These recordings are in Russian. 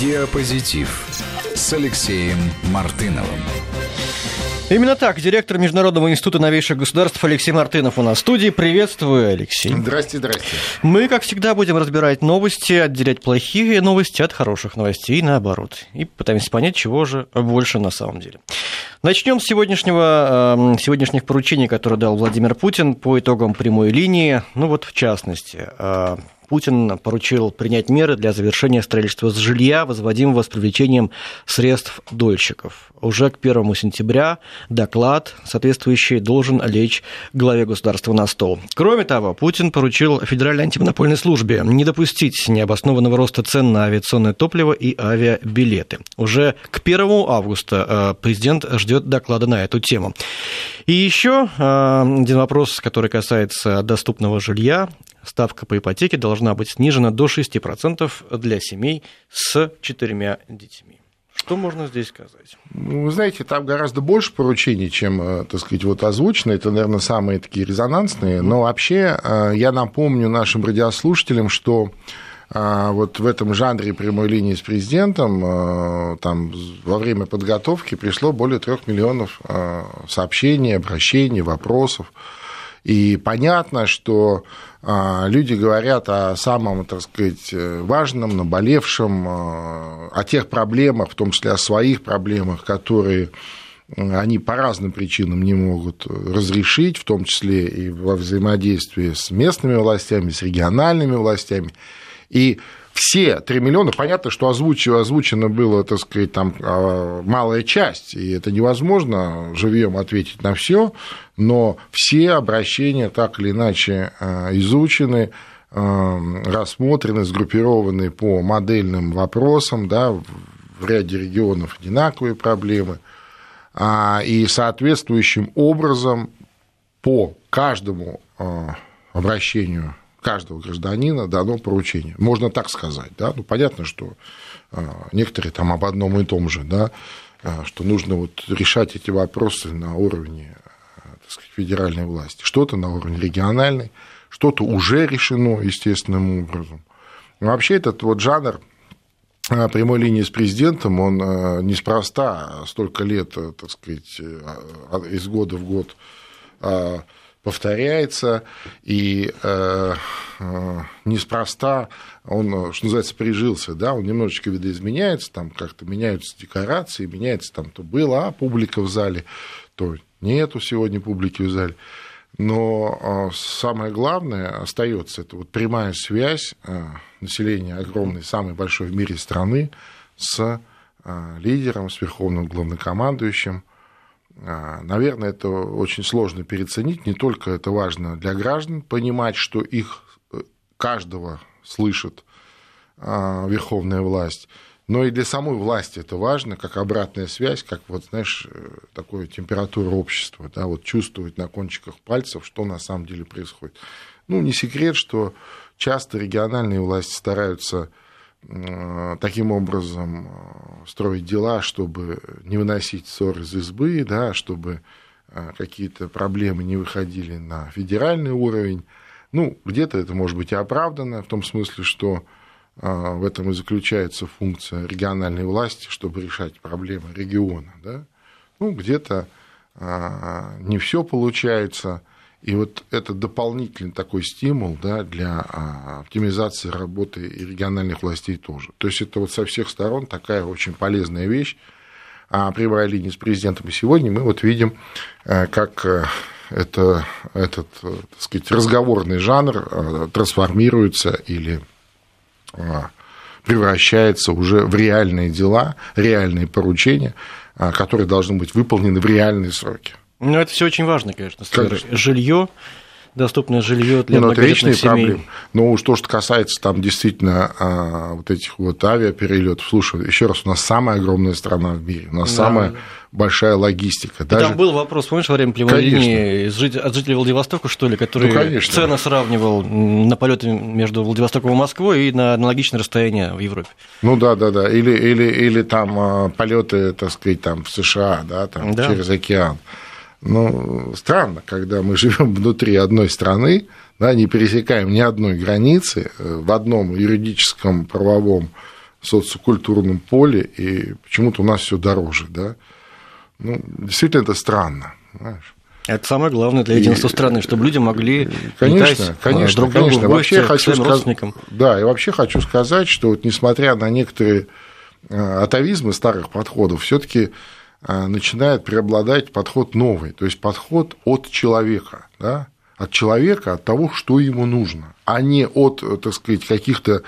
Диапозитив с Алексеем Мартыновым. Именно так, директор Международного института новейших государств Алексей Мартынов у нас в студии. Приветствую, Алексей. Здрасте, здрасте. Мы, как всегда, будем разбирать новости, отделять плохие новости от хороших новостей и наоборот. И пытаемся понять, чего же больше на самом деле. Начнем с сегодняшнего, эм, сегодняшних поручений, которые дал Владимир Путин по итогам прямой линии. Ну вот, в частности, э, Путин поручил принять меры для завершения строительства жилья, возводимого с привлечением средств дольщиков. Уже к 1 сентября доклад соответствующий должен лечь главе государства на стол. Кроме того, Путин поручил Федеральной антимонопольной службе не допустить необоснованного роста цен на авиационное топливо и авиабилеты. Уже к 1 августа э, президент ждет доклада на эту тему. И еще э, один вопрос, который касается доступного жилья ставка по ипотеке должна быть снижена до 6% для семей с четырьмя детьми. Что можно здесь сказать? Ну, вы знаете, там гораздо больше поручений, чем, э, так сказать, вот озвучено. Это, наверное, самые такие резонансные. Но вообще э, я напомню нашим радиослушателям, что э, вот в этом жанре прямой линии с президентом там во время подготовки пришло более трех миллионов сообщений, обращений, вопросов. И понятно, что а, люди говорят о самом, так сказать, важном, наболевшем, а, о тех проблемах, в том числе о своих проблемах, которые они по разным причинам не могут разрешить, в том числе и во взаимодействии с местными властями, с региональными властями. И все 3 миллиона, понятно, что озвучено, озвучено было, так сказать, там а, малая часть, и это невозможно живьем ответить на все, но все обращения так или иначе а, изучены, а, рассмотрены, сгруппированы по модельным вопросам, да, в ряде регионов одинаковые проблемы, и соответствующим образом по каждому обращению каждого гражданина дано поручение. Можно так сказать, да, ну, понятно, что а, некоторые там об одном и том же, да, а, что нужно вот решать эти вопросы на уровне так сказать, федеральной власти, что-то на уровне региональной, что-то уже решено естественным образом. Но вообще этот вот жанр а, прямой линии с президентом, он неспроста столько лет, так сказать, из года в год повторяется, и э, э, неспроста он, что называется, прижился, да, он немножечко видоизменяется, там как-то меняются декорации, меняется там то была публика в зале, то нету сегодня публики в зале. Но э, самое главное остается это вот прямая связь э, населения огромной, самой большой в мире страны с э, лидером, с верховным главнокомандующим, а, наверное, это очень сложно переоценить. Не только это важно для граждан понимать, что их э, каждого слышит а, верховная власть, но и для самой власти это важно, как обратная связь, как вот, знаешь, э, такое температура общества, да, вот чувствовать на кончиках пальцев, что на самом деле происходит. Ну, не секрет, что часто региональные власти стараются таким образом э, строить дела, чтобы не выносить ссор из избы, да, чтобы э, какие-то проблемы не выходили на федеральный уровень. Ну, где-то это может быть и оправдано, в том смысле, что в этом и заключается функция региональной власти, чтобы решать проблемы региона. Да? Ну, где-то не все получается – и вот это дополнительный такой стимул да, для а, оптимизации работы и региональных властей тоже. То есть это вот со всех сторон такая очень полезная вещь. А при линии с президентом и сегодня мы вот видим, э, как э, это, этот э, так сказать, разговорный жанр трансформируется или превращается уже в реальные дела, реальные поручения, которые должны быть выполнены в реальные сроки. Ну, это все очень важно, конечно. конечно. Жилье, доступное жилье для ну, многодетных семей. Проблемы. Но уж то, что касается там действительно а, вот этих вот авиаперелетов, слушай, еще раз, у нас самая огромная страна в мире, у нас да. самая большая логистика. Даже... Там был вопрос, помнишь, во время прямой линии от жителей Владивостока, что ли, который ну, цены сравнивал на полеты между Владивостоком и Москвой и на аналогичное расстояние в Европе. Ну да, да, да. Или, или, или там а, полеты, так сказать, там в США, да, там да. через океан. Ну, странно, когда мы живем внутри одной страны, да, не пересекаем ни одной границы, э, в одном юридическом правовом социокультурном поле, и почему-то у нас все дороже, да. Ну, действительно, это странно, знаешь. Это самое главное для единства и, страны, чтобы люди могли конечно, конечно, друг конечно. Другу вообще хочу сказать, да, и вообще хочу сказать, что вот несмотря на некоторые э, атовизмы старых подходов, все-таки э, начинает преобладать подход новый, то есть подход от человека, да, от человека, от того, что ему нужно, а не от, так сказать, каких-то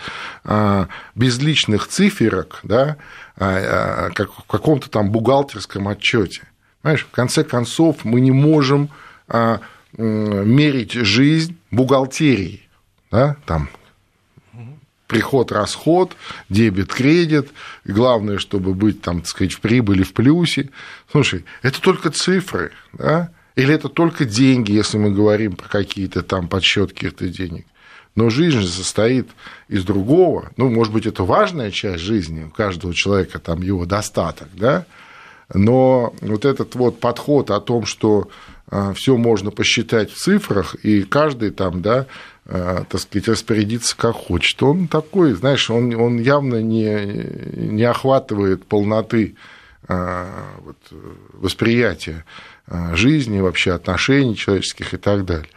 э, безличных циферок, да, как в каком-то там бухгалтерском отчете. Понимаешь, в конце концов, мы не можем а, мерить жизнь бухгалтерией. Да? Там приход, расход, дебет, кредит. И главное, чтобы быть, там, так сказать, в прибыли, в плюсе. Слушай, это только цифры, да? Или это только деньги, если мы говорим про какие-то там подсчет каких-то денег. Но жизнь же состоит из другого. Ну, может быть, это важная часть жизни у каждого человека, там его достаток, да? Но вот этот вот подход о том, что а, все можно посчитать в цифрах, и каждый там, да, так сказать, распорядиться как хочет. Он такой, знаешь, он, он явно не, не охватывает полноты а, вот, восприятия жизни, вообще отношений человеческих и так далее.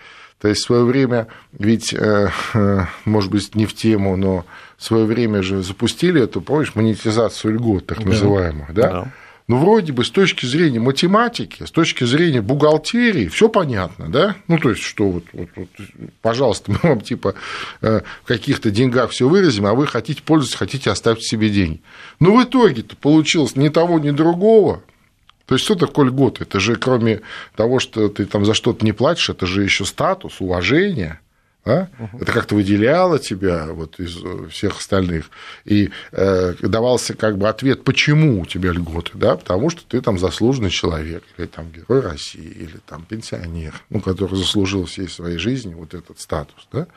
То есть в свое время, ведь, э, э, может быть, не в тему, но в свое время же запустили эту, помнишь, монетизацию льгот, так называемых, да? да? Ну, вроде бы с точки зрения математики, с точки зрения бухгалтерии, все понятно, да? Ну, то есть, что вот, вот, вот пожалуйста, мы вам типа э, в каких-то деньгах все выразим, а вы хотите пользоваться, хотите оставить себе деньги. Но в итоге-то получилось ни того, ни другого. То есть, что такое льготы? Это же кроме того, что ты там за что-то не платишь, это же еще статус, уважение – да? Угу. Это как-то выделяло тебя вот из э, всех остальных. И э, давался как бы ответ, почему у тебя льготы, да? потому что ты там заслуженный человек, или там герой России, или там пенсионер, ну, который заслужил всей своей жизни вот этот статус. Да?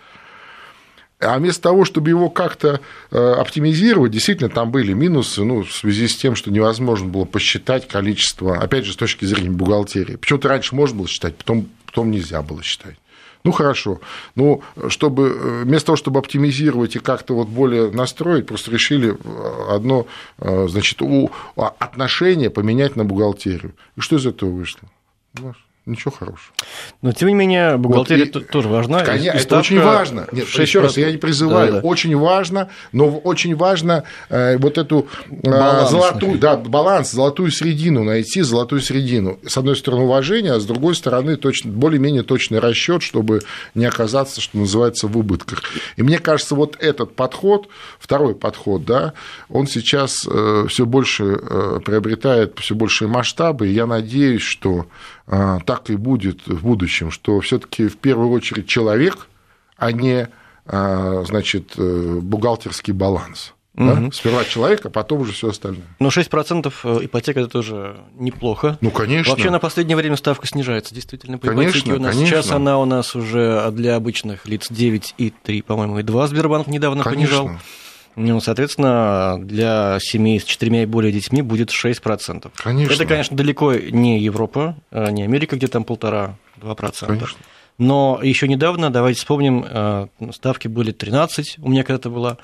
А вместо того, чтобы его как-то э, оптимизировать, действительно, там были минусы, ну, в связи с тем, что невозможно было посчитать количество, опять же, с точки зрения бухгалтерии. Почему-то раньше можно было считать, потом, потом нельзя было считать. Ну хорошо. Ну, чтобы э, вместо того, чтобы оптимизировать и как-то вот более настроить, просто решили э, одно, э, значит, а, отношения поменять на бухгалтерию. И что из этого вышло? Ничего хорошего. Но, тем не менее, бухгалтерия вот, и, тоже важна. Конечно, это очень важно. Нет, еще раз, я не призываю. Да, да. Очень важно, но очень важно э, вот эту э, золотую, да, баланс, золотую середину найти, золотую середину. С одной стороны, уважение, а с другой стороны, точно, более-менее точный расчет, чтобы не оказаться, что называется, в убытках. И мне кажется, вот этот подход, второй подход, да, он сейчас э, все больше э, приобретает все большие масштабы, и я надеюсь, что так и будет в будущем, что все-таки в первую очередь человек, а не а, значит, э, бухгалтерский баланс. Угу. Да? Сперва человек, а потом уже все остальное. Но 6% э, ипотека это тоже неплохо. Ну, конечно. Вообще на последнее время ставка снижается, действительно, по конечно, ипотеке у нас. Конечно. Сейчас она у нас уже для обычных лиц 9,3, по-моему, и 2 Сбербанк недавно конечно. понижал. Ну, соответственно, для семей с четырьмя и более детьми будет 6%. Конечно. Это, конечно, далеко не Европа, а не Америка, где там полтора-два процента. Но еще недавно, давайте вспомним, э, ставки были 13, у меня когда-то была.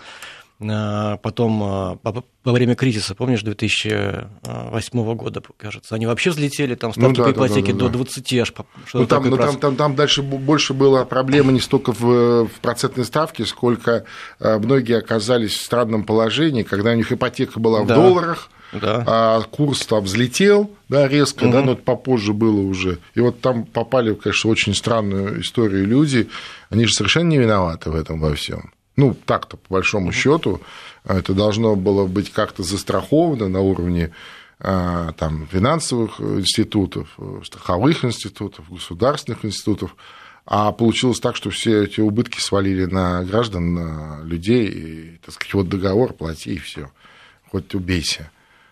А, потом а, во время кризиса, помнишь, 2008 года, кажется, они вообще взлетели, там ставки ну, да, по ипотеке да, да, да, до 20 аж. Ну, там, ну, там, там, там дальше больше была проблема не столько в, в процентной ставке, сколько а, многие оказались в странном положении, когда у них ипотека была в да. долларах, да. а курс там взлетел да, резко, угу. да, но это попозже было уже. И вот там попали, конечно, очень странную историю люди, они же совершенно не виноваты в этом во всем. Ну, так-то, по большому счету, это должно было быть как-то застраховано на уровне а, там, финансовых институтов, страховых институтов, государственных институтов. А получилось так, что все эти убытки свалили на граждан, на людей, и, так сказать, вот договор, плати, и все. Хоть убейся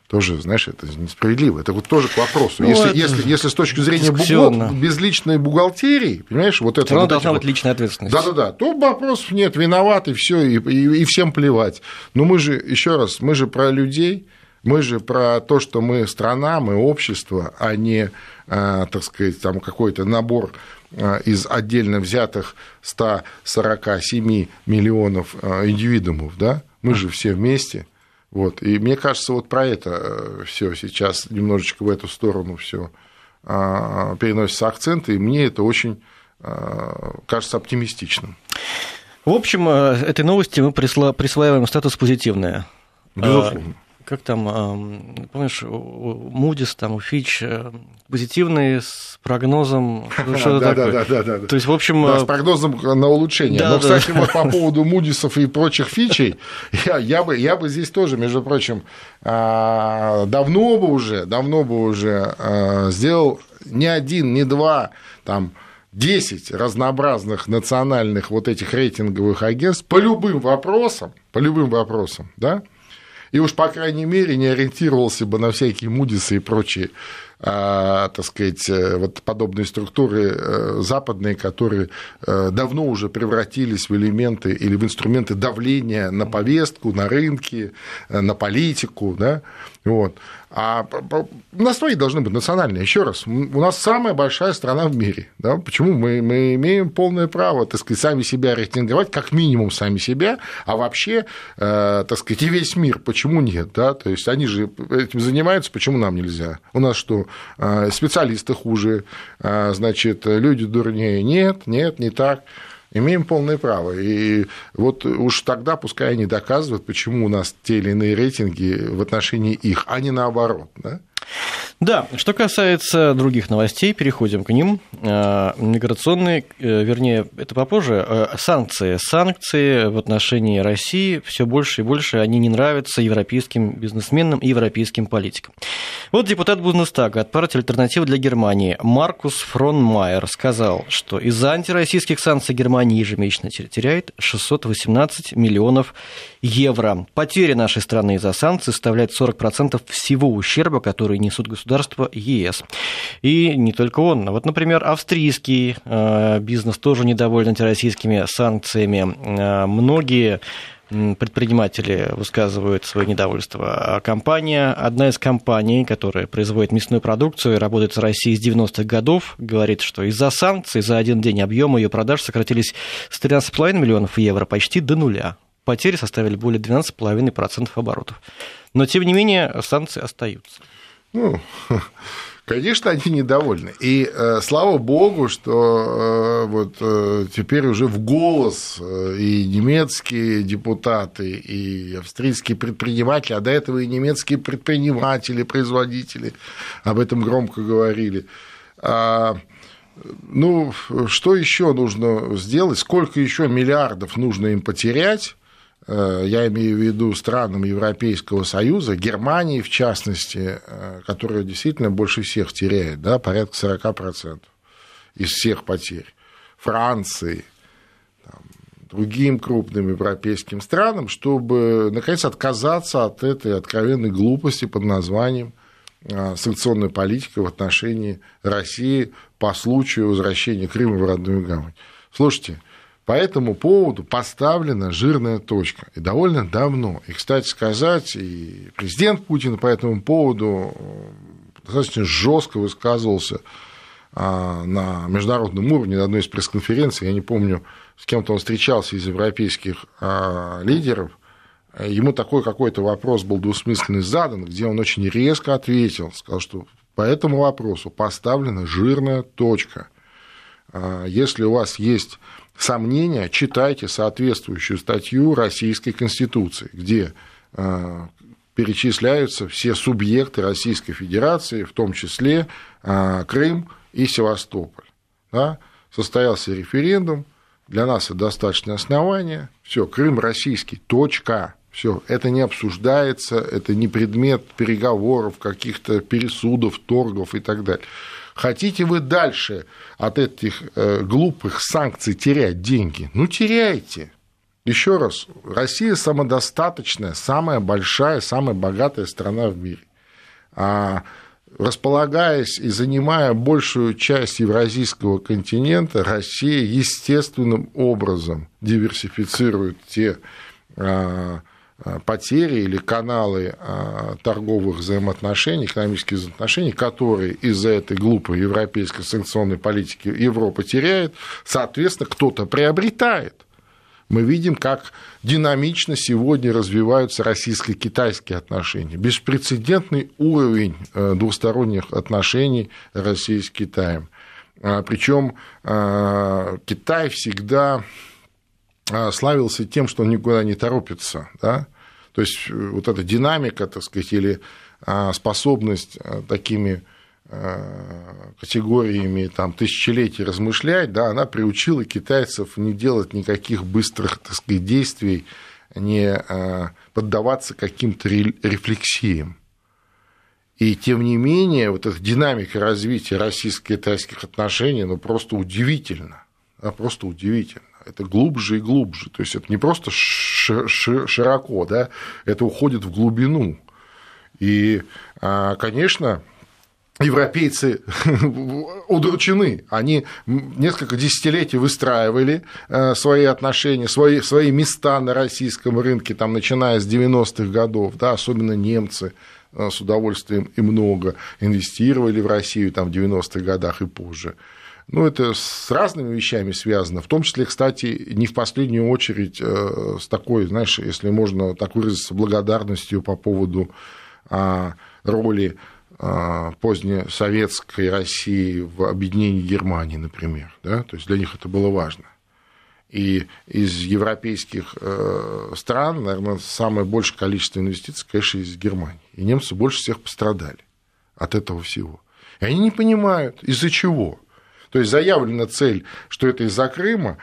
тоже, знаешь, это несправедливо. Это вот тоже к вопросу. Ну, если, если, если с точки зрения бухгал... безличной бухгалтерии, понимаешь, вот это... вот должна вот быть личная ответственность. Да-да-да, то вопросов нет, виноват, и все, и, и, и всем плевать. Но мы же, еще раз, мы же про людей, мы же про то, что мы страна, мы общество, а не, а, так сказать, там какой-то набор а, из отдельно взятых 147 миллионов а, индивидуумов, да? Мы же все вместе – Вот. И мне кажется, вот про это все сейчас немножечко в эту сторону все переносится акцент, и мне это очень кажется оптимистичным. В общем, этой новости мы присваиваем статус позитивная. Безусловно как там, помнишь, у Moody's, там, у Fitch э, позитивные с прогнозом, что да, да, да, да, То есть, в общем... Да, с прогнозом на улучшение. Да, Но, да. кстати, вот по поводу Moody's и прочих фичей, я, я, бы, я бы здесь тоже, между прочим, а, давно бы уже, давно бы уже а, сделал не один, не два, там, 10 разнообразных национальных вот этих рейтинговых агентств по любым вопросам, по любым вопросам, да, и уж, по крайней мере, не ориентировался бы на всякие мудисы и прочие а, так сказать, э, вот подобные структуры э, западные, которые э, давно уже превратились в элементы или в инструменты давления на повестку, на рынки, на политику, да, вот. А у нас свои должны быть национальные. Еще раз, у нас самая большая страна в мире. Да? Почему? Мы, мы имеем полное право, так сказать, сами себя рейтинговать, как минимум сами себя, а вообще, э, так сказать, и весь мир. Почему нет? Да? То есть они же этим занимаются, почему нам нельзя? У нас что, э, специалисты хуже, э, значит, люди дурнее? Нет, нет, не так имеем полное право. И вот уж тогда пускай они доказывают, почему у нас те или иные рейтинги в отношении их, а не наоборот. Да? Да, что касается других новостей, переходим к ним. Э, миграционные, э, вернее, это попозже, э, санкции. Санкции в отношении России все больше и больше они не нравятся европейским бизнесменам и европейским политикам. Вот депутат Бундестага от партии «Альтернатива для Германии» Маркус Фронмайер сказал, что из-за антироссийских санкций Германия ежемесячно теряет 618 миллионов евро. Потери нашей страны из-за санкций составляют 40% всего ущерба, который несут государства ЕС. И не только он. Вот, например, австрийский э, бизнес тоже недоволен антироссийскими санкциями. Э, многие предприниматели высказывают свое недовольство. А компания, одна из компаний, которая производит мясную продукцию и работает с Россией с 90-х годов, говорит, что из-за санкций за один день объемы ее продаж сократились с 13,5 миллионов евро почти до нуля. Потери составили более 12,5% оборотов. Но, тем не менее, санкции остаются. Ну, конечно, они недовольны. И э, слава богу, что э, вот э, теперь уже в голос э, и немецкие депутаты, и австрийские предприниматели, а до этого и немецкие предприниматели, производители об этом громко говорили. А, ну, что еще нужно сделать? Сколько еще миллиардов нужно им потерять? Э, я имею в виду странам Европейского Союза, Германии в частности, э, которая действительно больше всех теряет, да, порядка 40% из всех потерь, Франции, там, другим крупным европейским странам, чтобы, наконец, отказаться от этой откровенной глупости под названием э, санкционная политика в отношении России по случаю возвращения Крыма в родную гавань. Слушайте, по этому поводу поставлена жирная точка. И довольно давно. И, кстати сказать, и президент Путин по этому поводу э, достаточно жестко высказывался а, на международном уровне на одной из пресс-конференций. Я не помню, с кем-то он встречался из европейских а, лидеров. Ему такой какой-то вопрос был двусмысленный задан, где он очень резко ответил, сказал, что по этому вопросу поставлена жирная точка. А, если у вас есть сомнения, читайте соответствующую статью Российской Конституции, где а, перечисляются все субъекты Российской Федерации, в том числе а, Крым и Севастополь. Да? Состоялся референдум, для нас это достаточное основание, все, Крым российский, точка. Все, это не обсуждается, это не предмет переговоров, каких-то пересудов, торгов и так далее. Хотите вы дальше от этих э, глупых санкций терять деньги? Ну, теряйте. Еще раз, Россия самодостаточная, самая большая, самая богатая страна в мире. А располагаясь и занимая большую часть евразийского континента, Россия естественным образом диверсифицирует те а, потери или каналы э, торговых взаимоотношений, экономических взаимоотношений, которые из-за этой глупой европейской санкционной политики Европа теряет, соответственно, кто-то приобретает. мы видим, как динамично сегодня развиваются российско-китайские отношения. Беспрецедентный уровень э, двусторонних отношений России с Китаем. А, Причем Китай всегда славился тем, что он никуда не торопится. Да? То есть э, вот эта динамика, так сказать, или способность такими категориями там, тысячелетий размышлять, да, она приучила китайцев не делать никаких быстрых так сказать, действий, не поддаваться каким-то рефлексиям. И тем не менее, вот эта динамика развития российско-китайских отношений, ну, просто удивительно. Просто удивительно. Это глубже и глубже. То есть это не просто широко, да, это уходит в глубину. И, а, конечно, европейцы удручены. Они несколько десятилетий выстраивали э, свои отношения, свои, свои места на российском рынке, там, начиная с 90-х годов, да, особенно немцы – Э, с удовольствием и много инвестировали в Россию там, в 90-х годах и позже. Ну, это с разными вещами связано, в том числе, кстати, не в последнюю очередь э, с такой, знаешь, если можно так выразиться, благодарностью по поводу а, роли а, позднесоветской России в объединении Германии, например. Да? То есть для них это было важно. И из европейских э, стран, наверное, самое большее количество инвестиций, конечно, из Германии. И немцы больше всех пострадали от этого всего. И они не понимают, из-за чего. То есть заявлена цель, что это из-за Крыма,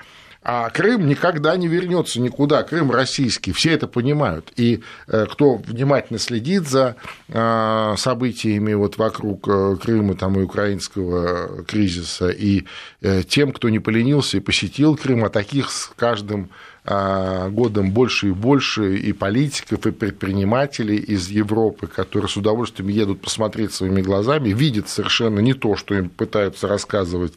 а Крым никогда не вернется никуда. Крым российский, все это понимают. И э, кто внимательно следит за э, событиями вот вокруг э, Крыма там, и украинского кризиса, и тем, кто не поленился и посетил Крым, а таких с каждым годом больше и больше и политиков, и предпринимателей из Европы, которые с удовольствием едут посмотреть своими глазами, видят совершенно не то, что им пытаются рассказывать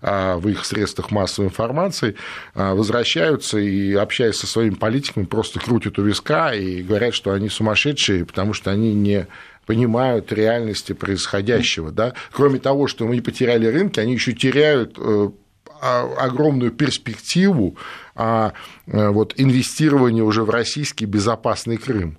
а, в их средствах массовой информации, а, возвращаются и, общаясь со своими политиками, просто крутят у виска и говорят, что они сумасшедшие, потому что они не понимают реальности происходящего. Да? Кроме того, что мы не потеряли рынки, они еще теряют э, огромную перспективу а вот инвестирование уже в российский безопасный Крым.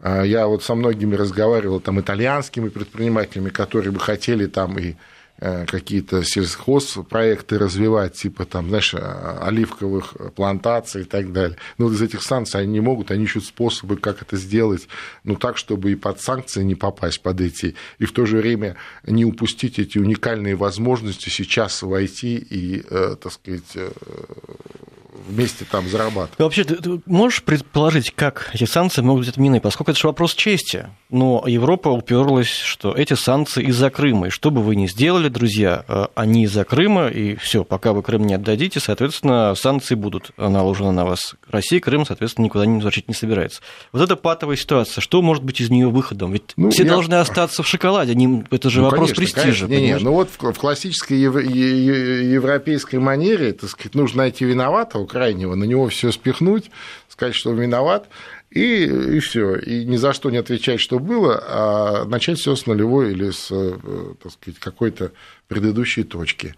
А, я вот со многими разговаривал, там, итальянскими предпринимателями, которые бы хотели там и Э, какие-то сельхозпроекты развивать, типа там, знаешь, э, оливковых плантаций и так далее. Но вот из этих санкций они не могут, они ищут способы, как это сделать, ну, так, чтобы и под санкции не попасть под эти, и в то же время не упустить эти уникальные возможности сейчас войти и, э, так сказать, вместе там зарабатывать. Вообще, ты можешь предположить, как эти санкции могут быть отменены, поскольку это же вопрос чести. Но Европа уперлась, что эти санкции из-за Крыма. И что бы вы ни сделали, друзья, э, они из-за Крыма, и все, пока вы Крым не отдадите, соответственно, санкции будут наложены на вас. Россия Крым, соответственно, никуда не возвращать не собирается. Вот эта патовая ситуация, что может быть из нее выходом? Ведь ну, все я... должны остаться в шоколаде, они... это же ну, вопрос конечно, престижа. Конечно. Не, не, ну вот в классической европейской манере, так сказать, нужно найти виноватого, крайнего, на него все спихнуть, сказать, что он виноват, и, и все. И ни за что не отвечать, что было, а начать все с нулевой или с э, так сказать, какой-то предыдущей точки.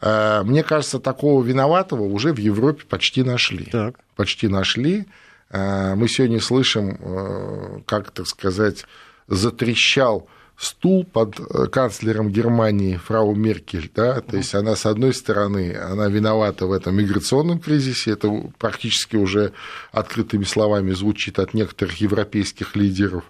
А, мне кажется, такого виноватого уже в Европе почти нашли. Так. Почти нашли. А, мы сегодня слышим, э, как, так сказать, затрещал стул под э, канцлером Германии фрау Меркель, да, то есть она, с одной стороны, она виновата в этом миграционном кризисе, это практически уже открытыми словами звучит от некоторых европейских лидеров,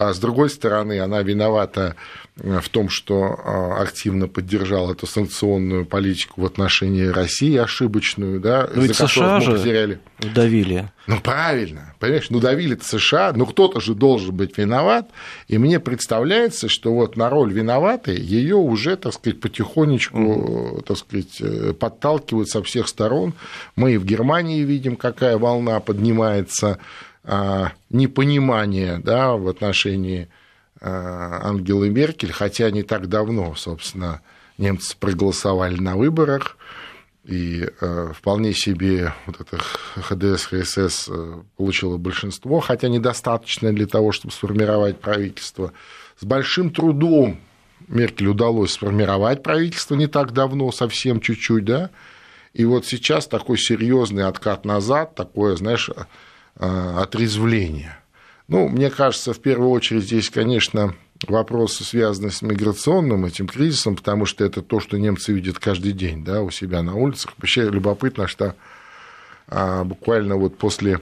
а с другой стороны, она виновата в том, что а, активно поддержал эту санкционную политику в отношении России ошибочную, да, ну, за США мы потеряли. давили. Ну, правильно, понимаешь, ну, давили-то США, но кто-то же должен быть виноват, и мне представляется, что вот на роль виноватой ее уже, так сказать, потихонечку, mm так сказать, э, подталкивают со всех сторон. Мы и в Германии видим, какая волна поднимается а, непонимания да, в отношении а, Ангелы Меркель, хотя не так давно, собственно, немцы проголосовали на выборах, и а, вполне себе вот это ХДС, ХСС получило большинство, хотя недостаточно для того, чтобы сформировать правительство. С большим трудом Меркель удалось сформировать правительство не так давно, совсем чуть-чуть, да, И вот сейчас такой серьезный откат назад, такое, знаешь, отрезвление. Ну, мне кажется, в первую очередь здесь, конечно, вопросы, связанные с миграционным этим кризисом, потому что это то, что немцы видят каждый день да, у себя на улицах. Вообще любопытно, что а, буквально вот после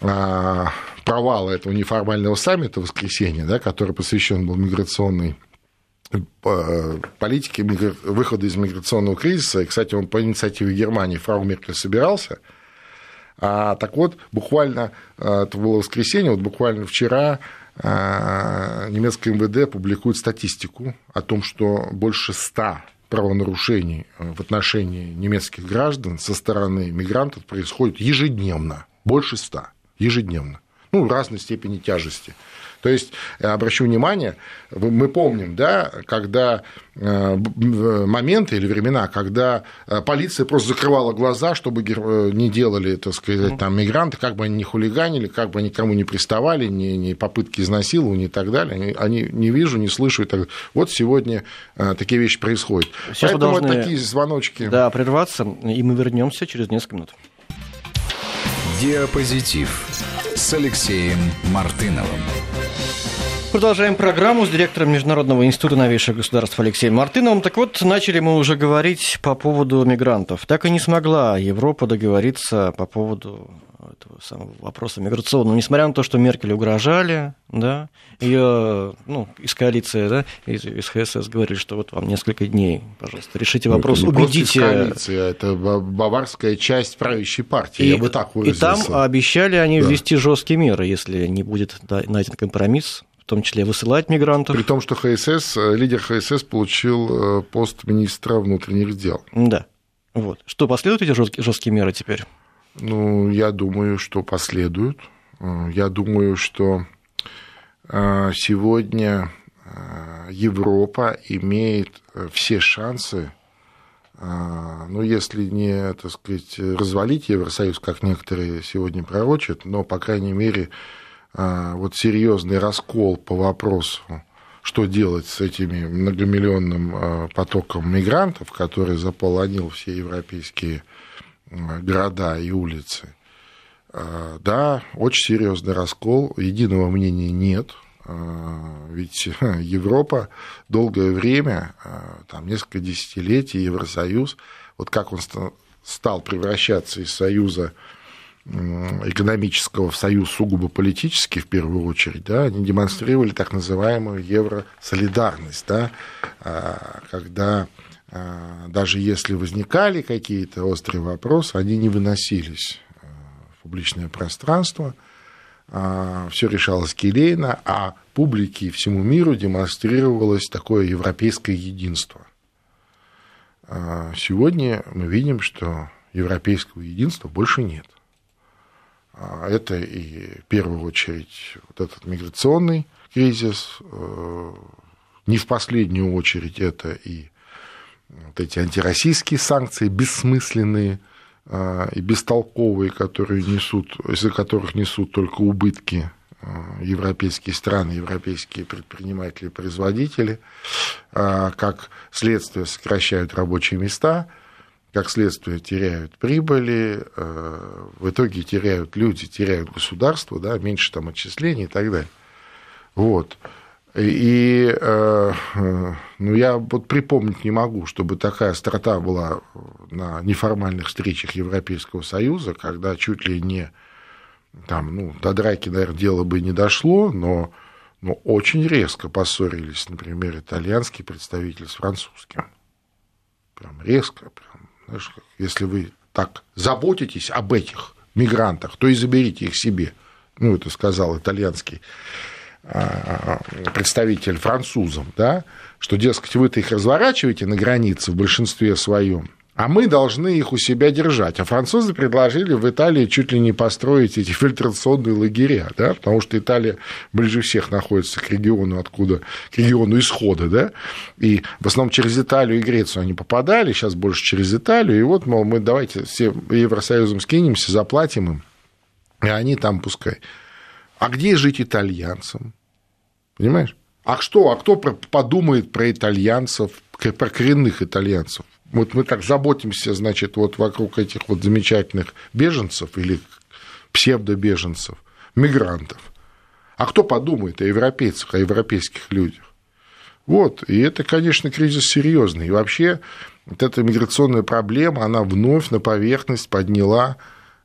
а, провала этого неформального саммита в воскресенье, да, который посвящен был миграционной э, политике выхода из миграционного кризиса, и, кстати, он по инициативе Германии, фрау Меркель, собирался – а, так вот, буквально, а, это было воскресенье, вот буквально вчера а, немецкое МВД публикует статистику о том, что больше ста правонарушений в отношении немецких граждан со стороны мигрантов происходит ежедневно, больше ста, ежедневно, ну, разной степени тяжести. То есть, обращу внимание, мы помним, да, когда э, моменты или времена, когда э, полиция просто закрывала глаза, чтобы э, не делали, так сказать, там, мигранты, как бы они не хулиганили, как бы они никому не приставали, ни, ни попытки изнасилования и так далее. Они, они не вижу, не слышу. И так далее. Вот сегодня такие вещи происходят. Сейчас Поэтому должны, такие звоночки. Да, прерваться, и мы вернемся через несколько минут. Диапозитив с Алексеем Мартыновым. Продолжаем программу с директором Международного института новейших государств Алексеем Мартыновым. Так вот, начали мы уже говорить по поводу мигрантов. Так и не смогла Европа договориться по поводу этого самого вопроса миграционного. Несмотря на то, что Меркель угрожали, да, ее, ну, из коалиции, да, из, из ХСС говорили, что вот вам несколько дней, пожалуйста, решите ну, вопрос, это убедите... коалиция, это баварская часть правящей партии, и, я бы так выразился. И там обещали они да. ввести жесткие меры, если не будет найден компромисс в том числе высылать мигрантов. При том, что ХСС, э, лидер ХСС получил э, пост министра внутренних дел. Да. Вот. Что, последуют эти жесткие меры теперь? Ну, я думаю, что последуют. Э, я думаю, что сегодня Европа имеет все шансы, ну, если не, так сказать, развалить Евросоюз, как некоторые сегодня пророчат, но, по крайней мере, вот серьезный раскол по вопросу, что делать с этими многомиллионным а, потоком мигрантов, который заполонил все европейские а, города и улицы. Да, очень серьезный раскол, единого мнения нет, ведь Европа долгое время, там несколько десятилетий, Евросоюз, вот как он стал превращаться из союза экономического в союз сугубо политический, в первую очередь, да, они демонстрировали так называемую евросолидарность, да, а, когда а, даже если возникали какие-то острые вопросы, они не выносились а, в публичное пространство, все решалось келейно, а публике и всему миру демонстрировалось такое европейское единство. Сегодня мы видим, что европейского единства больше нет. А это и в первую очередь вот этот миграционный кризис, э, не в последнюю очередь это и вот эти антироссийские санкции бессмысленные э, и бестолковые, которые несут, из-за которых несут только убытки э, европейские страны, европейские предприниматели, производители, как следствие сокращают рабочие места – как следствие теряют прибыли, э, в итоге теряют люди, теряют государство, да, меньше там отчислений и так далее. Вот. И э, ну, я вот припомнить не могу, чтобы такая острота была на неформальных встречах Европейского Союза, когда чуть ли не там, ну, до драки, наверное, дело бы не дошло, но, но очень резко поссорились, например, итальянский представитель с французским. Прям резко, прям если вы так заботитесь об этих мигрантах, то и заберите их себе. Ну, это сказал итальянский а, представитель французам, да, что, дескать, вы-то их разворачиваете на границе в большинстве своем, а мы должны их у себя держать. А французы предложили в Италии чуть ли не построить эти фильтрационные лагеря, да, потому что Италия ближе всех находится к региону, откуда, к региону исхода, да, и в основном через Италию и Грецию они попадали, сейчас больше через Италию, и вот, мол, мы давайте все Евросоюзом скинемся, заплатим им, и они там пускай. А где жить итальянцам? Понимаешь? А что? А кто подумает про итальянцев, про коренных итальянцев? Вот мы так заботимся, значит, вот вокруг этих вот замечательных беженцев или псевдобеженцев, мигрантов. А кто подумает о европейцах, о европейских людях? Вот, и это, конечно, кризис серьезный. И вообще, вот эта миграционная проблема, она вновь на поверхность подняла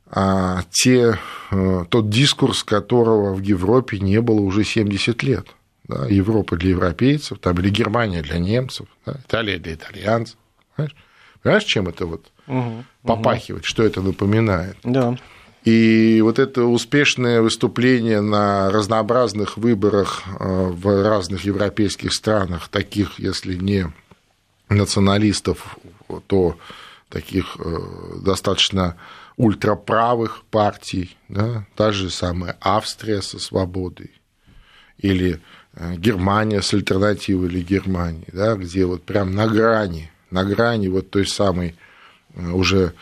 а, те, а, тот дискурс, которого в Европе не было уже 70 лет. Да, Европа для европейцев, там, или Германия для немцев, да, Италия для итальянцев. Понимаешь? Понимаешь, чем это вот угу, попахивает, угу. что это напоминает? Да. И вот это успешное выступление на разнообразных выборах э, в разных европейских странах, таких, если не националистов, то таких э, достаточно ультраправых партий, да, та же самая Австрия со свободой, или э, Германия с альтернативой или Германии, да, где вот прям на грани, на грани вот той самой уже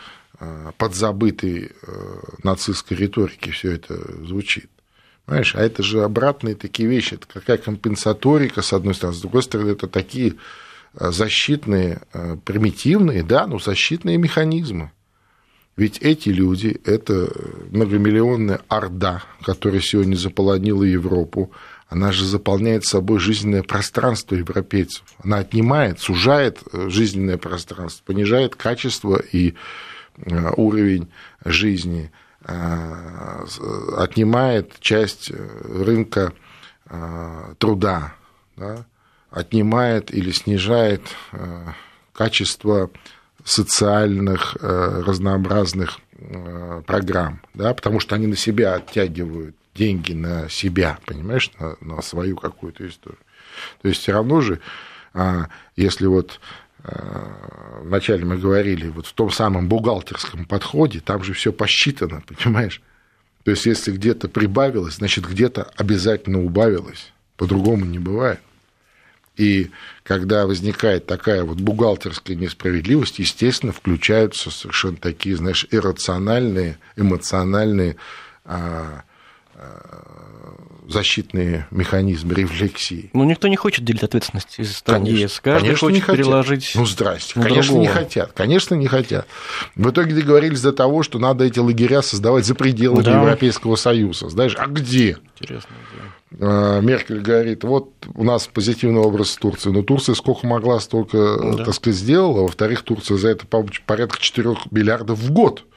Э, подзабытой э, нацистской риторики все это звучит. Понимаешь, а это же обратные такие вещи, это какая компенсаторика, с одной стороны, с другой стороны, это такие э, защитные, примитивные, да, но защитные механизмы. Ведь эти люди – это многомиллионная орда, которая сегодня заполонила Европу, она же заполняет собой жизненное пространство европейцев. Она отнимает, сужает жизненное пространство, понижает качество и Э, уровень жизни, э, отнимает часть рынка э, труда, да, отнимает или снижает качество социальных разнообразных программ, да, потому что они на себя оттягивают деньги на себя, понимаешь, на, на свою какую-то историю. То есть все равно же, а, если вот вначале мы говорили, вот в том самом бухгалтерском подходе, там же все посчитано, понимаешь? То есть, если где-то прибавилось, значит, где-то обязательно убавилось. По-другому не бывает. И когда возникает такая вот бухгалтерская несправедливость, естественно, включаются совершенно такие, знаешь, иррациональные, эмоциональные а, а, защитные механизмы рефлексии. Ну, никто не хочет делить ответственность из стран конечно, ЕС. Каждый конечно, хочет не переложить. Ну, здрасте. Конечно, другого. не хотят. Конечно, не хотят. В итоге договорились до того, что надо эти лагеря создавать за пределами да. Европейского Союза. Знаешь, а где? Интересно, да. Меркель говорит, вот у нас позитивный образ с Турцией, но Турция сколько могла, столько, да. так сказать, сделала. Во-вторых, Турция за это порядка 4 миллиардов в год Э,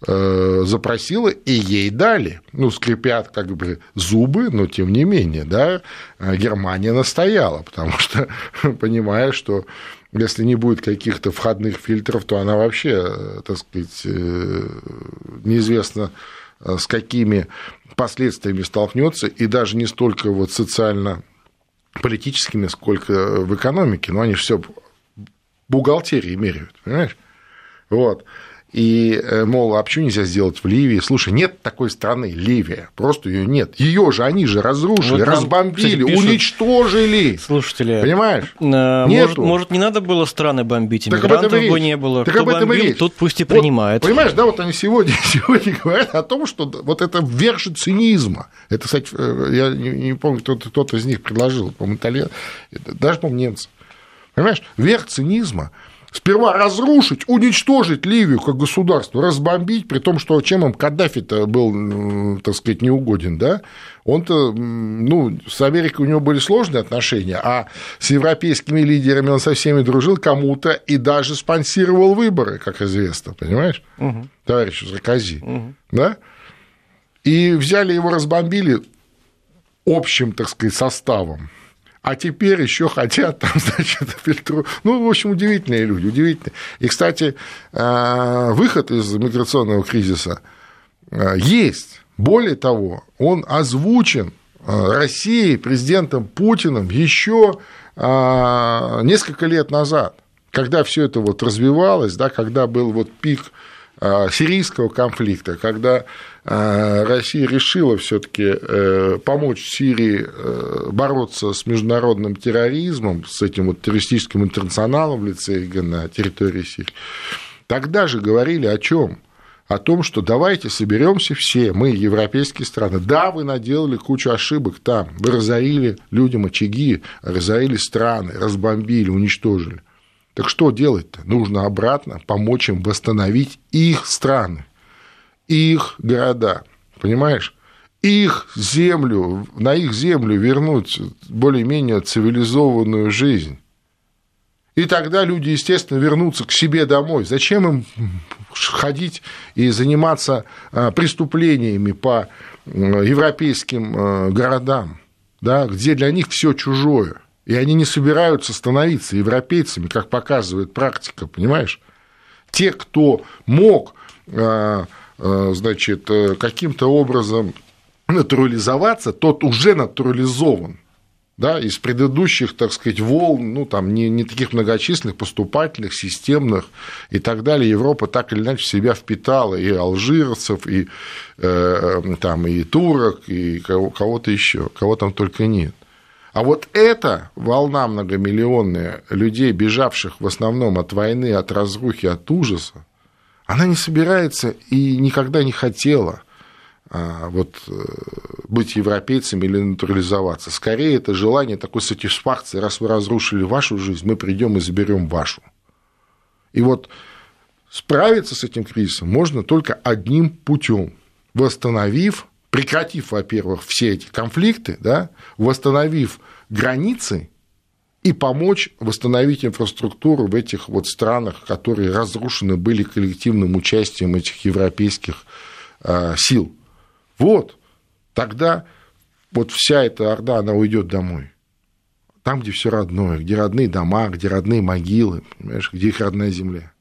запросила, и ей дали. Ну, скрипят как бы зубы, но тем не менее, да, Германия настояла, потому что понимая, что если не будет каких-то входных фильтров, то она вообще, так сказать, э, неизвестно с какими последствиями столкнется, и даже не столько вот социально политическими, сколько в экономике, но они все бухгалтерии меряют, понимаешь? Вот. И, э, мол, а почему нельзя сделать в Ливии? Слушай, нет такой страны Ливия, просто ее нет. Ее же они же разрушили, вот разбомбили, кстати, уничтожили. Слушатели, понимаешь? Э, может, может, не надо было страны бомбить, иммигрантов бы не было. Так Кто об этом бомбил, речь. тут пусть и принимают. Вот, понимаешь, да, вот они сегодня, сегодня говорят о том, что вот это верх цинизма. Это, кстати, э, я не, не помню, кто-то, кто из них предложил, по-моему, итальян, даже, по-моему, немцы. Понимаешь, верх цинизма – Сперва разрушить, уничтожить Ливию как государство, разбомбить, при том, что чем им Каддафи-то был, так сказать, неугоден, да? Он-то, ну, с Америкой у него были сложные отношения, а с европейскими лидерами он со всеми дружил кому-то и даже спонсировал выборы, как известно, понимаешь, угу. товарищ Саркози, угу. да? И взяли его, разбомбили общим, так сказать, составом а теперь еще хотят там, значит, фильтру. Ну, в общем, удивительные люди, удивительные. И, кстати, э, выход из миграционного кризиса э, есть. Более того, он озвучен э, Россией, президентом Путиным еще несколько лет назад, когда все это вот развивалось, да, когда был вот пик сирийского конфликта, когда а, Россия решила все-таки э, помочь Сирии э, бороться с международным терроризмом, с этим вот террористическим интернационалом в лице ИГ на территории Сирии, тогда же говорили о чем? О том, что давайте соберемся все, мы, европейские страны. Да, вы наделали кучу ошибок там, вы разорили людям очаги, разорили страны, разбомбили, уничтожили. Так что делать-то? Нужно обратно помочь им восстановить их страны, их города, понимаешь? Их землю, на их землю вернуть более-менее цивилизованную жизнь. И тогда люди, естественно, вернутся к себе домой. Зачем им ходить и заниматься а, преступлениями по европейским а, городам, да, где для них все чужое? И они не собираются становиться европейцами, как показывает практика, понимаешь? Те, кто мог, а, значит, э, каким-то образом натурализоваться, тот уже натурализован да, из предыдущих, так сказать, волн, ну, там, не, не таких многочисленных, поступательных, системных и так далее, Европа так или иначе себя впитала и алжирцев, и, э, там, и турок, и кого-то еще, кого там только нет. А вот эта волна многомиллионная людей, бежавших в основном от войны, от разрухи, от ужаса, она не собирается и никогда не хотела – а, вот, э, быть европейцами или натурализоваться. Скорее, это желание такой сатисфакции, раз вы разрушили вашу жизнь, мы придем и заберем вашу. И вот справиться с этим кризисом можно только одним путем, восстановив, прекратив, во-первых, все эти конфликты, да, восстановив границы и помочь восстановить инфраструктуру в этих вот странах, которые разрушены были коллективным участием этих европейских а, сил. Вот, тогда вот вся эта орда, она уйдет домой. Там, где все родное, где родные дома, где родные могилы, понимаешь, где их родная земля.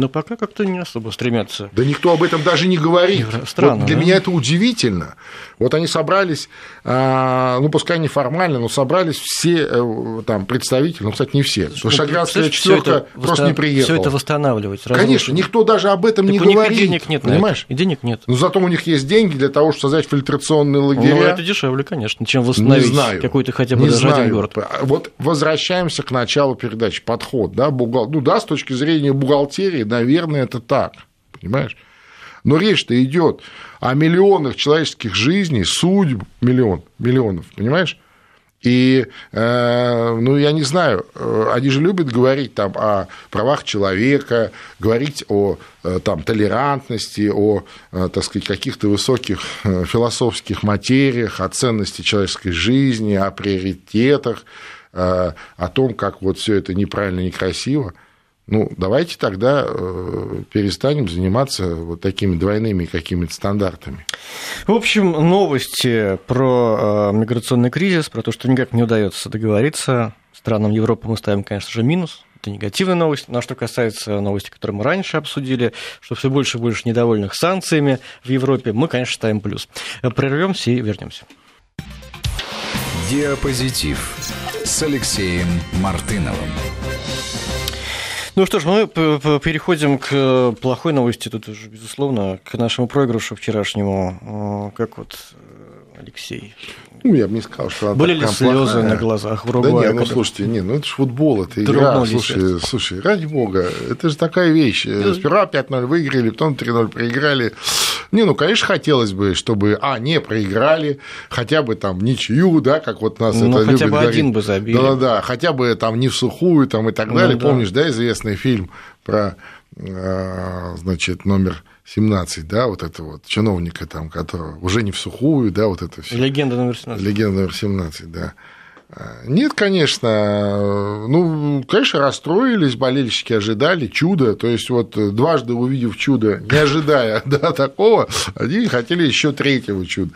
Но пока как-то не особо стремятся. Да никто об этом даже не говорит. Странно, вот для да? меня это удивительно. Вот они собрались, а, ну, пускай не формально, но собрались все э, там представители, ну, кстати, не все. Потому что Шаградская четверка просто не приехала. Все это восстанавливать. Разрушить. Конечно, никто даже об этом так не у говорит. Них денег нет, понимаешь? И денег нет. Но зато у них есть деньги для того, чтобы создать фильтрационные лагеря. Ну, это дешевле, конечно, чем восстановить какой-то хотя бы не даже знаю. один город. Вот возвращаемся к началу передачи. Подход, да, бухгал... ну да, с точки зрения бухгалтерии, наверное, это так, понимаешь? Но речь-то идет о миллионах человеческих жизней, судьб миллион, миллионов, понимаешь? И, э, ну, я не знаю, э, они же любят говорить там о правах человека, говорить о э, там, толерантности, о, так сказать, каких-то высоких философских материях, о ценности человеческой жизни, о приоритетах, о том, как вот все это неправильно, некрасиво. Ну, давайте тогда э, перестанем заниматься вот такими двойными какими-то стандартами. В общем, новости про э, миграционный кризис, про то, что никак не удается договориться. Странам Европы мы ставим, конечно же, минус. Это негативная новость. Но что касается новости, которые мы раньше обсудили, что все больше и больше недовольных санкциями в Европе, мы, конечно, ставим плюс. Прервемся и вернемся. Диапозитив с Алексеем Мартыновым. Ну что ж, мы переходим к плохой новости, тут уже, безусловно, к нашему проигрышу вчерашнему. Как вот, э, Алексей? Ну, я бы не сказал, что она Были ли слезы плохая. на глазах в Да нет, ну, слушайте, не, ну, это же футбол, это игра. Слушай, слушай, ради бога, это же такая вещь. Сперва 5-0 выиграли, потом 3-0 проиграли. Не, ну, конечно, хотелось бы, чтобы, а, не проиграли, хотя бы там ничью, да, как вот нас ну, это хотя любят бы говорить. один бы забили. Да-да-да, хотя бы там не в сухую там и так ну, далее. Да. Помнишь, да, известный фильм про, а, значит, номер 17, да, вот это вот чиновника там, которого уже не в сухую, да, вот это все. Легенда номер 17. Легенда номер 17, да. Нет, конечно. Ну, конечно, расстроились, болельщики ожидали чудо. То есть, вот дважды увидев чудо, не ожидая да, такого, они хотели еще третьего чуда.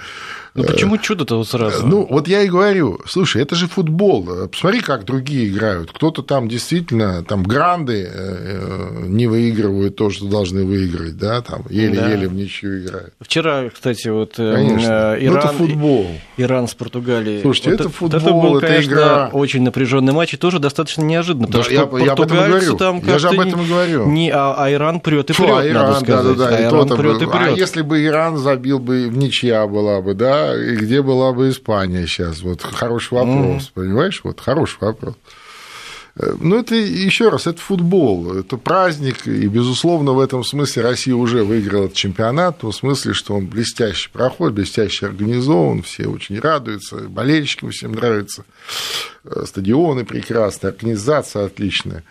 Ну почему чудо-то вот сразу? Ну, вот я и говорю, слушай, это же футбол. Посмотри, как другие играют. Кто-то там действительно, там гранды э, не выигрывают то, что должны выиграть, да, там еле-еле да. в ничью играют. Вчера, кстати, вот э, конечно. Иран, ну, это футбол. Иран с Португалией. Слушайте, вот это, футбол, это был, это конечно, игра. очень напряженный матч и тоже достаточно неожиданно, да, потому что я, я и говорю. Там я же об этом и говорю. Не, а, а Иран прет и прет, а Иран, надо сказать. Да, да, да, а, Иран прет и прет. а если бы Иран забил бы в ничья была бы, да, и где была бы Испания сейчас? Вот хороший вопрос, mm. понимаешь? Вот хороший вопрос. Э, ну, это еще раз, это футбол, это праздник, и, безусловно, в этом смысле Россия уже выиграла этот чемпионат, в том смысле, что он блестяще проходит, блестяще организован, все очень радуются, болельщикам всем нравится, э, стадионы прекрасные, организация отличная.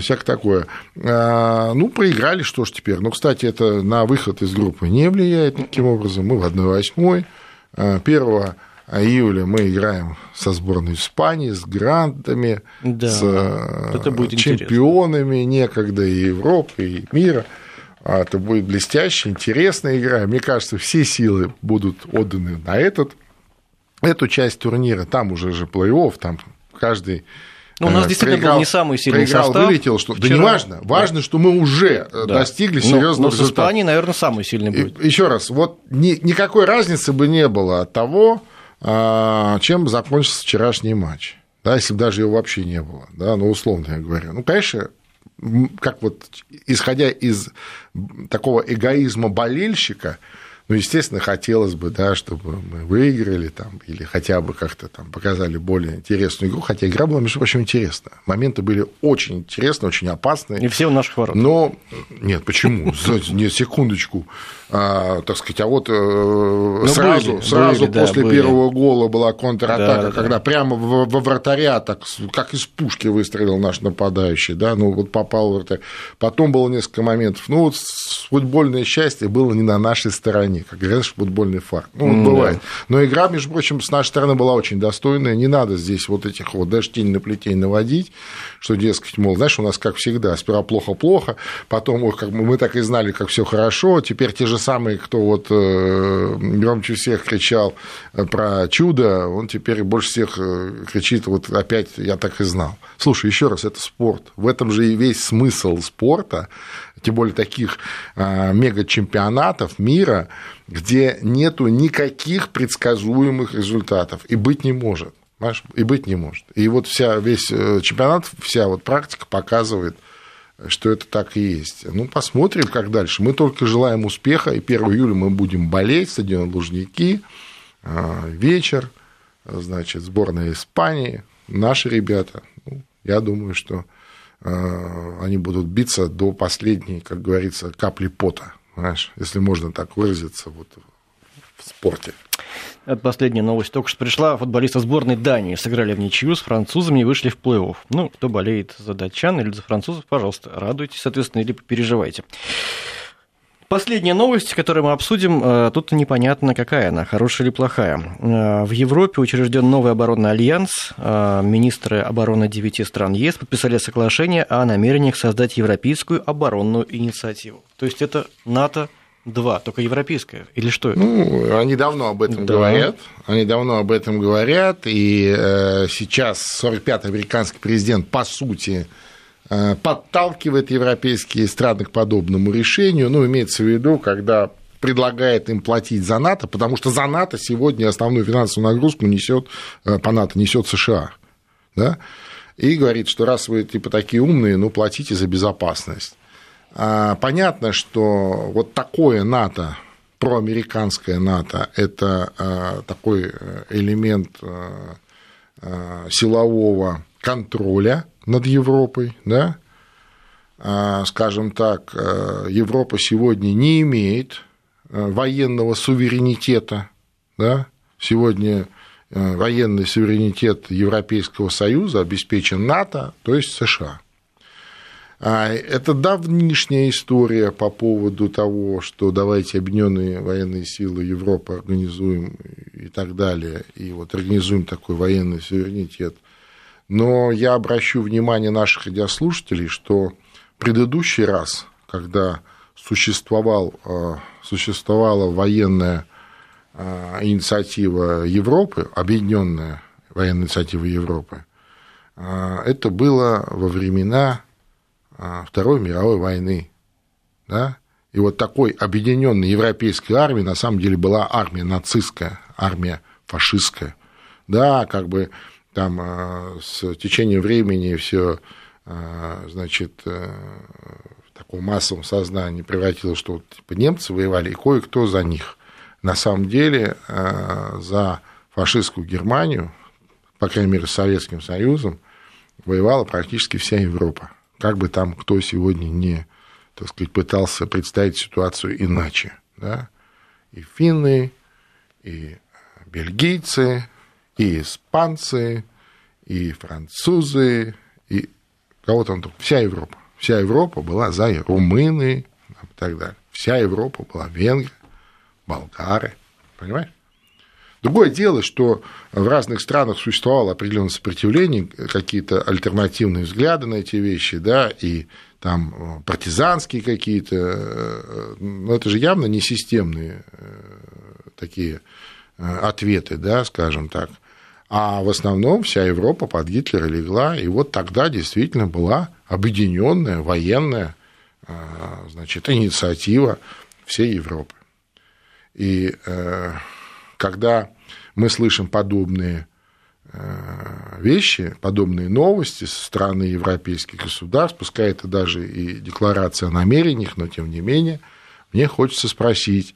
всякое такое. Ну, проиграли, что ж теперь. Ну, кстати, это на выход из группы не влияет таким образом. Мы в 1-8. 1 июля мы играем со сборной Испании, с грантами, да, с это будет чемпионами интересно. некогда и Европы, и мира. А это будет блестящая, интересная игра. Мне кажется, все силы будут отданы на этот, эту часть турнира. Там уже же плей-офф, там каждый ну, у нас э, действительно проиграл, был не самый сильный проиграл, состав. вылетел, что... Вчера... Да не важно. Важно, да. что мы уже э, да. достигли серьезного но, но с Испанией, наверное, самый сильный будет. Еще раз, вот ни, никакой разницы бы не было от того, а, чем закончился вчерашний матч. Да, если бы даже его вообще не было, да, ну, условно я говорю. Ну, конечно, как вот исходя из такого эгоизма болельщика, ну, естественно, хотелось бы, да, чтобы мы выиграли там, или хотя бы как-то там показали более интересную игру, хотя игра была, между прочим, интересная. Моменты были очень интересные, очень опасные. И все у наших ворот. Но, нет, почему? Нет, секундочку а, так сказать, а вот э, ну, сразу, были, сразу были, после да, первого гола была контратака, да, когда да. прямо во, во вратаря, так, как из пушки выстрелил наш нападающий, да, ну вот попал в вратарь. Потом было несколько моментов. Ну вот футбольное счастье было не на нашей стороне, как говоришь, футбольный фарт. Ну, вот бывает. Да. Но игра, между прочим, с нашей стороны была очень достойная. Не надо здесь вот этих вот даже тень на плетень наводить, что, дескать, мол, знаешь, у нас, как всегда, сперва плохо-плохо, потом, ой, как мы так и знали, как все хорошо, теперь те же самый, кто вот э, громче всех кричал э, про чудо, он теперь больше всех э, кричит, вот опять я так и знал. Слушай, еще раз, это спорт. В этом же и весь смысл спорта, тем более таких мега-чемпионатов мира, где нету никаких предсказуемых результатов и быть не может. Понимаешь? И быть не может. И вот вся, весь чемпионат, вся вот практика показывает, что это так и есть. Ну, посмотрим, как дальше. Мы только желаем успеха, и 1 июля мы будем болеть, стадион Лужники, а, вечер, значит, сборная Испании, наши ребята. Ну, я думаю, что а, они будут биться до последней, как говорится, капли пота, знаешь, если можно так выразиться вот в спорте. Это последняя новость только что пришла. Футболисты сборной Дании сыграли в ничью с французами и вышли в плей-офф. Ну, кто болеет за датчан или за французов, пожалуйста, радуйтесь, соответственно, или переживайте. Последняя новость, которую мы обсудим, э, тут непонятно, какая она, хорошая или плохая. Э, в Европе учрежден новый оборонный альянс. Э, министры обороны девяти стран ЕС подписали соглашение о намерениях создать европейскую оборонную инициативу. То есть это НАТО Два, только европейская, или что это? Ну, они давно об этом да. говорят, они давно об этом говорят, и э, сейчас 45-й американский президент, по сути, э, подталкивает европейские страны к подобному решению, ну, имеется в виду, когда предлагает им платить за НАТО, потому что за НАТО сегодня основную финансовую нагрузку несет э, по НАТО несет США, да, и говорит, что раз вы типа такие умные, ну платите за безопасность. А, понятно, что вот такое НАТО, проамериканское НАТО, это а, такой э, элемент а, силового контроля над Европой, да, скажем так, Европа сегодня не имеет военного суверенитета, да, сегодня военный суверенитет Европейского Союза обеспечен НАТО, то есть США. А, это давнишняя история по поводу того, что давайте объединенные военные силы Европы организуем и так далее, и вот организуем такой военный суверенитет. Но я обращу внимание наших радиослушателей, что предыдущий раз, когда существовал, а, существовала военная а, инициатива Европы, объединенная военная инициатива Европы, это было во времена Второй мировой войны. Да? И вот такой объединенной европейской армии на самом деле была армия нацистская, армия фашистская. Да, как бы там а, с течением времени все, а, значит, э, в таком массовом сознании превратилось, что типа, немцы воевали, и кое-кто за них. На самом деле за фашистскую Германию, по крайней мере, с Советским Союзом, воевала практически вся Европа как бы там кто сегодня не, так сказать, пытался представить ситуацию иначе. Да? И финны, и и испанцы, и французы, и Кого там только? Вся Европа. Вся Европа была за румыны и так далее. Вся Европа была венгры, болгары. Понимаешь? Другое дело, что в разных странах существовало определенное сопротивление, какие-то альтернативные взгляды на эти вещи, да, и там партизанские какие-то, но это же явно не системные такие ответы, да, скажем так. А в основном вся Европа под Гитлера легла, и вот тогда действительно была объединенная военная значит, инициатива всей Европы. И когда мы слышим подобные э, вещи, подобные новости со стороны европейских государств, пускай это даже и декларация о намерениях, но тем не менее, мне хочется спросить,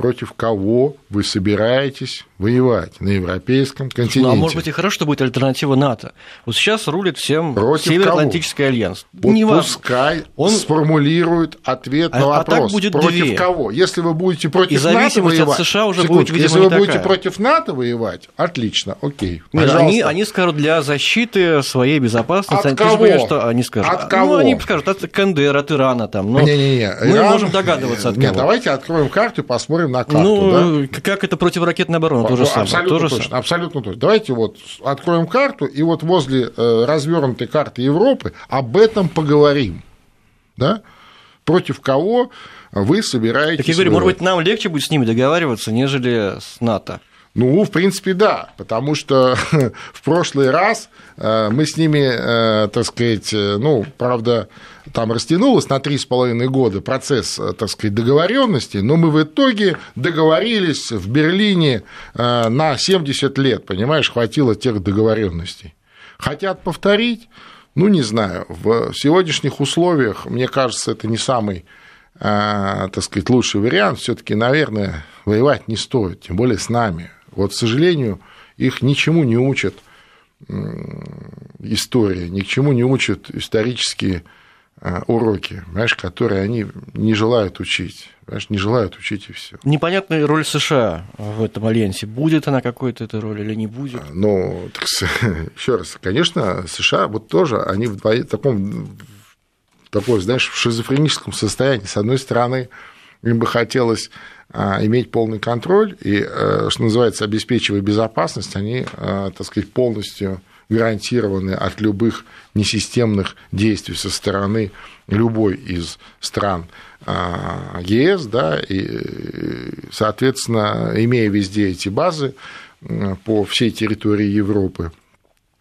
против кого вы собираетесь воевать на европейском континенте. Ну, а может быть и хорошо, что будет альтернатива НАТО. Вот сейчас рулит всем против Североатлантический кого? альянс. Вот пускай он сформулирует ответ а, на вопрос. А так будет против две. кого? Если вы будете против и НАТО воевать, от США уже будет, видимо, если вы такая. будете против НАТО воевать, отлично, окей. Нет, они, они скажут для защиты своей безопасности. От кого? Понимаешь, что они скажут? От кого? Ну, они скажут от КНДР, от Ирана там. Но Не-не-не. Мы Иран... можем догадываться от кого. Нет, давайте откроем карту и посмотрим на карту. Ну, да? как это противоракетная оборона, то же самое. Абсолютно то же точно, самое. абсолютно точно. Давайте вот откроем карту, и вот возле э, развернутой карты Европы об этом поговорим. Да? Против кого вы собираетесь... Так я говорю, может быть, нам легче будет с ними договариваться, нежели с НАТО. Ну, в принципе, да, потому что в прошлый раз э, мы с ними, э, так сказать, ну, правда, там растянулось на три с половиной года процесс, э, так сказать, договоренности, но мы в итоге договорились в Берлине на 70 лет, понимаешь, хватило тех договоренностей. Хотят повторить, ну, не знаю, в сегодняшних условиях, мне кажется, это не самый так сказать, лучший вариант, все-таки, наверное, воевать не стоит, тем более с нами. Вот, к сожалению, их ничему не учат история, ни к чему не учат исторические а, уроки, знаешь, которые они не желают учить. Понимаешь, не желают учить и все. Непонятная роль США в этом альянсе. Будет она какой-то этой роли или не будет? Ну, еще раз, конечно, США вот тоже, они в таком, такой, знаешь, в шизофреническом состоянии. С одной стороны, им бы хотелось а, иметь полный контроль и, э, что называется, обеспечивая безопасность, они, э, так сказать, полностью гарантированы от любых несистемных действий со стороны любой из стран а, ЕС, да, и, соответственно, имея везде эти базы по всей территории Европы,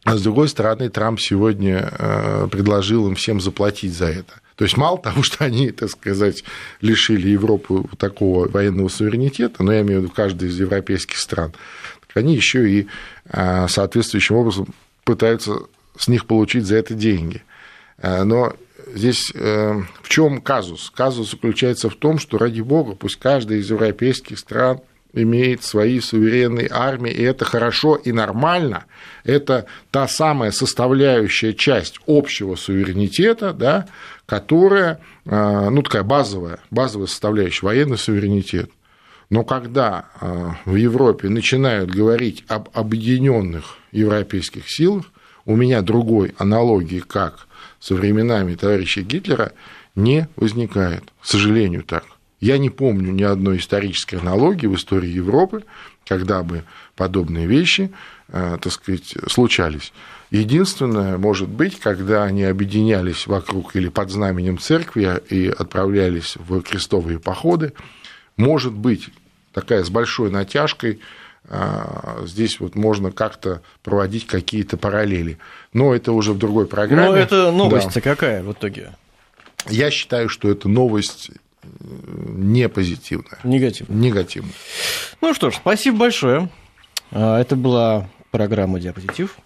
а с другой стороны, Трамп сегодня э, предложил им всем заплатить за это – то есть мало того, что они, так сказать, лишили Европу такого военного суверенитета, но я имею в виду каждый из европейских стран, они еще и а, соответствующим образом пытаются с них получить за это деньги. А, но здесь э, в чем казус? Казус заключается в том, что, ради бога, пусть каждая из европейских стран имеет свои суверенные армии, и это хорошо и нормально. Это та самая составляющая часть общего суверенитета, да, которая, а, ну, такая базовая, базовая составляющая, военный суверенитет. Но когда а, в Европе начинают говорить об объединенных европейских силах, у меня другой аналогии, как со временами товарища Гитлера, не возникает. К сожалению, так. Я не помню ни одной исторической аналогии в истории Европы, когда бы подобные вещи, а, так сказать, случались. Единственное, может быть, когда они объединялись вокруг или под знаменем церкви и отправлялись в крестовые походы, может быть, такая с большой натяжкой, а, здесь вот можно как-то проводить какие-то параллели. Но это уже в другой программе. Но это новость да. какая в итоге? Я считаю, что это новость э, не позитивная. Негативная. Негативная. Ну что ж, спасибо большое. А, это была программа «Диапозитив»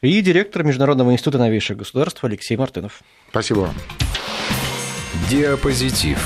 и директор Международного института новейших государств Алексей Мартынов. Спасибо вам. Диапозитив.